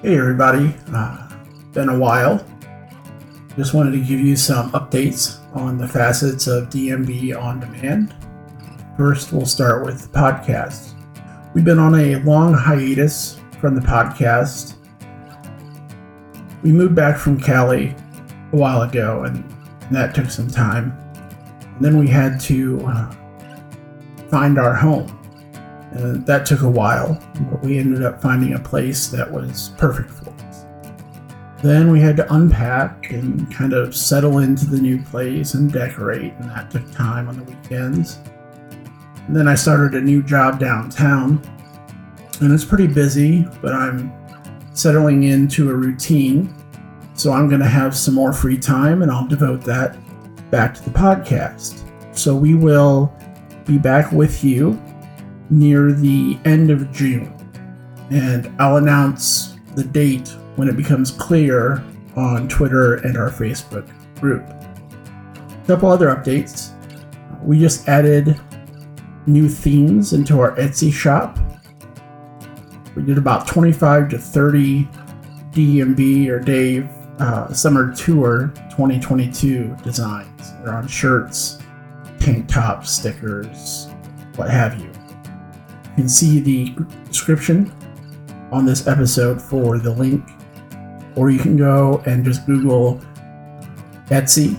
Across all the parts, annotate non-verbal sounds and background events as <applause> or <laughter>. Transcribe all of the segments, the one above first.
Hey everybody, uh, been a while. Just wanted to give you some updates on the facets of DMB on demand. First, we'll start with the podcast. We've been on a long hiatus from the podcast. We moved back from Cali a while ago, and that took some time. And then we had to uh, find our home. And that took a while, but we ended up finding a place that was perfect for us. Then we had to unpack and kind of settle into the new place and decorate, and that took time on the weekends. And then I started a new job downtown, and it's pretty busy, but I'm settling into a routine. So I'm going to have some more free time, and I'll devote that back to the podcast. So we will be back with you near the end of June, and I'll announce the date when it becomes clear on Twitter and our Facebook group. A couple other updates. We just added new themes into our Etsy shop. We did about 25 to 30 DMB or Dave uh, Summer Tour 2022 designs. They're on shirts, tank tops, stickers, what have you. You can see the description on this episode for the link, or you can go and just Google Etsy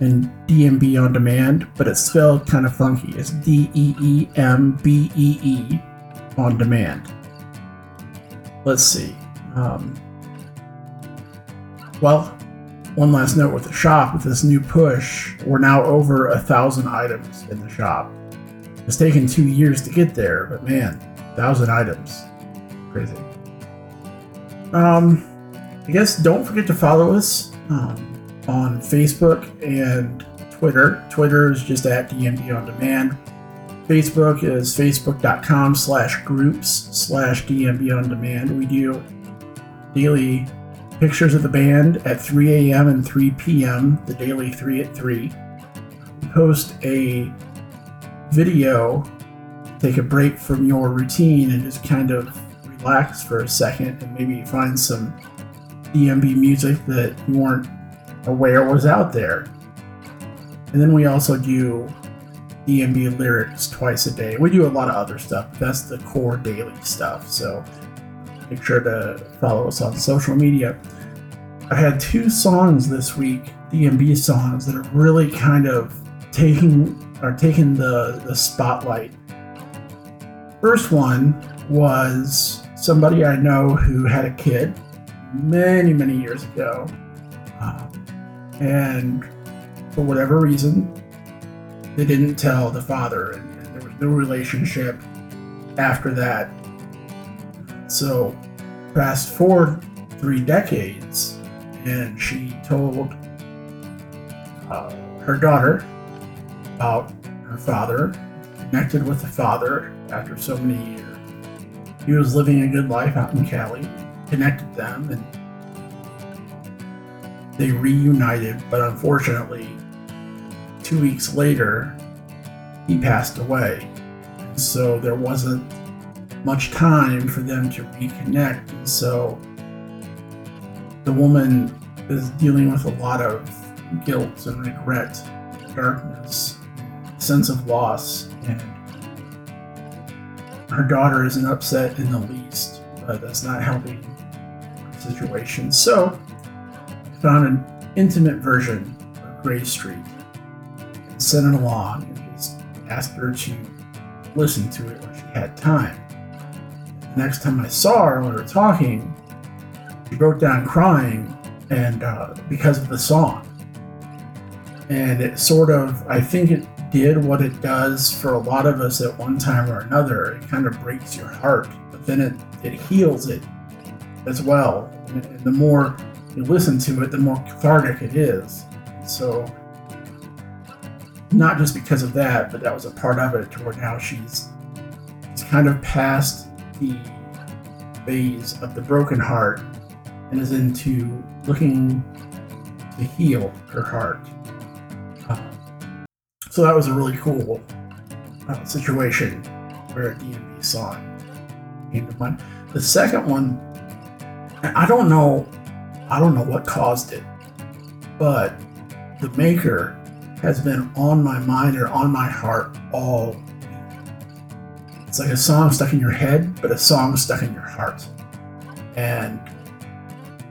and DMB on demand, but it's spelled kind of funky. It's D E E M B E E on demand. Let's see. Um, well, one last note with the shop with this new push, we're now over a thousand items in the shop. It's taken two years to get there, but man, thousand items. Crazy. Um, I guess don't forget to follow us um, on Facebook and Twitter. Twitter is just at DMB on demand. Facebook is facebook.com slash groups slash DMB on demand. We do daily pictures of the band at 3 a.m. and 3 p.m., the daily 3 at 3. We post a video, take a break from your routine and just kind of relax for a second and maybe find some DMB music that you weren't aware was out there. And then we also do DMB lyrics twice a day. We do a lot of other stuff. That's the core daily stuff. So make sure to follow us on social media. I had two songs this week, DMB songs, that are really kind of taking are taking the, the spotlight. First one was somebody I know who had a kid many, many years ago. Um, and for whatever reason, they didn't tell the father, and, and there was no relationship after that. So, fast forward three decades, and she told uh, her daughter about her father, connected with the father after so many years. He was living a good life out in Cali, connected them, and they reunited, but unfortunately, two weeks later, he passed away. So there wasn't much time for them to reconnect. And so the woman is dealing with a lot of guilt and regret, darkness, sense of loss, and her daughter isn't upset in the least, but that's not helping the situation. So I found an intimate version of Grey Street and sent it along and just asked her to listen to it when she had time. The next time I saw her, we were talking, she broke down crying, and uh, because of the song, and it sort of, I think it did what it does for a lot of us at one time or another. It kind of breaks your heart, but then it it heals it as well. And, the more you listen to it, the more cathartic it is. So not just because of that, but that was a part of it to where now she's she's kind of past the phase of the broken heart and is into looking to heal her heart. So that was a really cool uh, situation where a DMB song came to mind. The second one I don't know, I don't know what caused it, but the maker has been on my mind or on my heart all. It's like a song stuck in your head, but a song stuck in your heart. And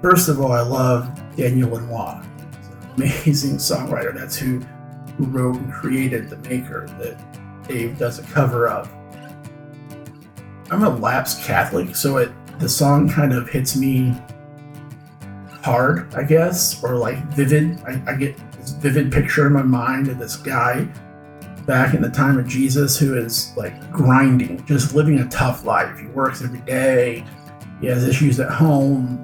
first of all, I love Daniel Lanois. He's an amazing <laughs> songwriter. That's who, who wrote and created The Maker that Dave does a cover of. I'm a lapsed Catholic, so it the song kind of hits me hard, I guess, or like vivid. I, I get this vivid picture in my mind of this guy back in the time of Jesus who is like grinding, just living a tough life. He works every day, he has issues at home,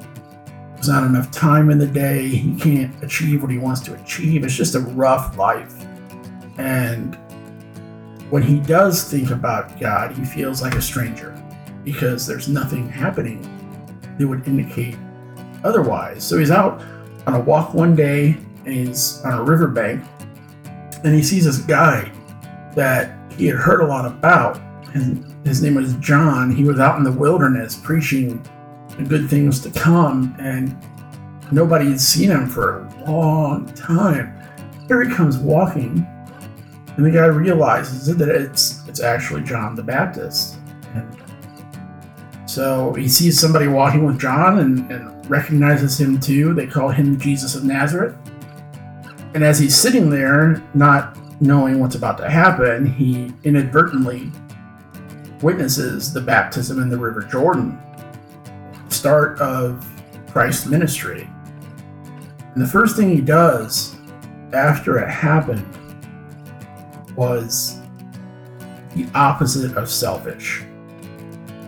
there's not enough time in the day, he can't achieve what he wants to achieve. It's just a rough life. And when he does think about God, he feels like a stranger because there's nothing happening that would indicate otherwise. So he's out on a walk one day and he's on a riverbank and he sees this guy that he had heard a lot about. And his name was John. He was out in the wilderness preaching good things to come, and nobody had seen him for a long time. Here he comes walking, and the guy realizes that it's it's actually John the Baptist. And so he sees somebody walking with John and, and recognizes him too. They call him Jesus of Nazareth. And as he's sitting there, not knowing what's about to happen, he inadvertently witnesses the baptism in the River Jordan, start of Christ's ministry. And the first thing he does after it happened was the opposite of selfish.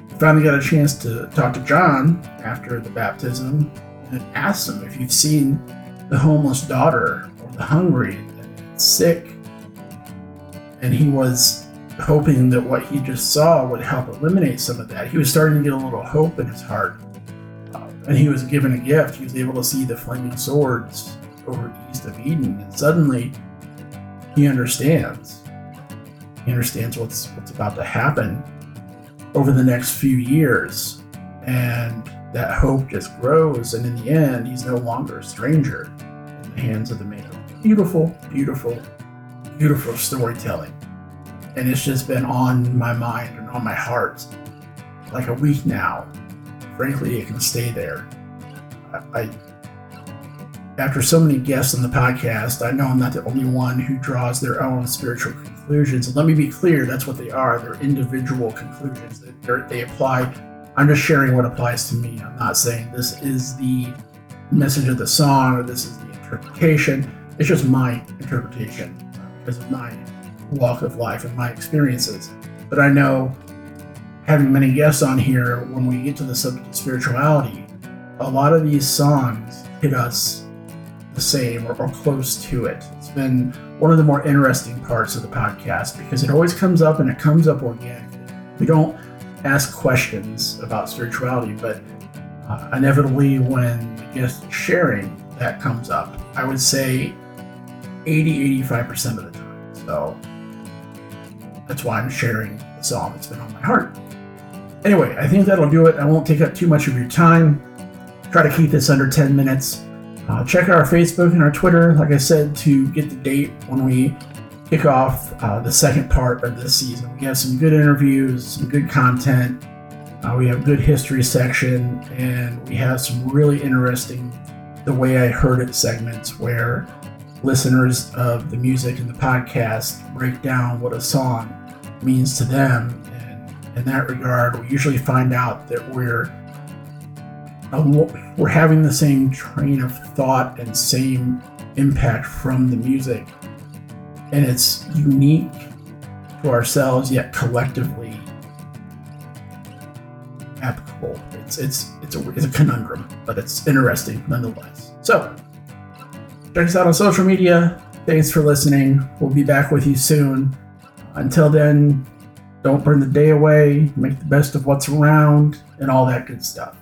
He finally got a chance to talk to John after the baptism and asked him if you've seen the homeless daughter or the hungry sick and he was hoping that what he just saw would help eliminate some of that. He was starting to get a little hope in his heart. And he was given a gift. He was able to see the flaming swords over east of Eden. And suddenly he understands. He understands what's what's about to happen over the next few years. And that hope just grows. And in the end, he's no longer a stranger in the hands of the maker. Beautiful, beautiful, beautiful storytelling. And it's just been on my mind and on my heart like a week now. Frankly, it can stay there. I, after so many guests on the podcast, I know I'm not the only one who draws their own spiritual conclusions. And let me be clear, that's what they are. They're individual conclusions. They're, they apply. I'm just sharing what applies to me. I'm not saying this is the message of the song or this is the interpretation. It's just my interpretation because of my walk of life and my experiences. But I know having many guests on here, when we get to the subject of spirituality, a lot of these songs hit us the same or, or, close to it. It's been one of the more interesting parts of the podcast because it always comes up and it comes up organically. We don't ask questions about spirituality, but uh, inevitably, when the guest sharing, that comes up. I would say 80 85% of the time. So that's why I'm sharing the song that's been on my heart. Anyway, I think that'll do it. I won't take up too much of your time. Try to keep this under 10 minutes. Uh, check our Facebook and our Twitter, like I said, to get the date when we kick off uh, the second part of this season. We have some good interviews, some good content. Uh, we have a good history section, and we have some really interesting the way I heard it segments where listeners of the music and the podcast break down what a song means to them. In that regard, we usually find out that we're we're having the same train of thought and same impact from the music, and it's unique to ourselves yet collectively applicable. It's it's it's a it's a conundrum, but it's interesting nonetheless. So Check us out on social media. Thanks for listening. We'll be back with you soon. Until then, don't burn the day away, make the best of what's around, and all that good stuff.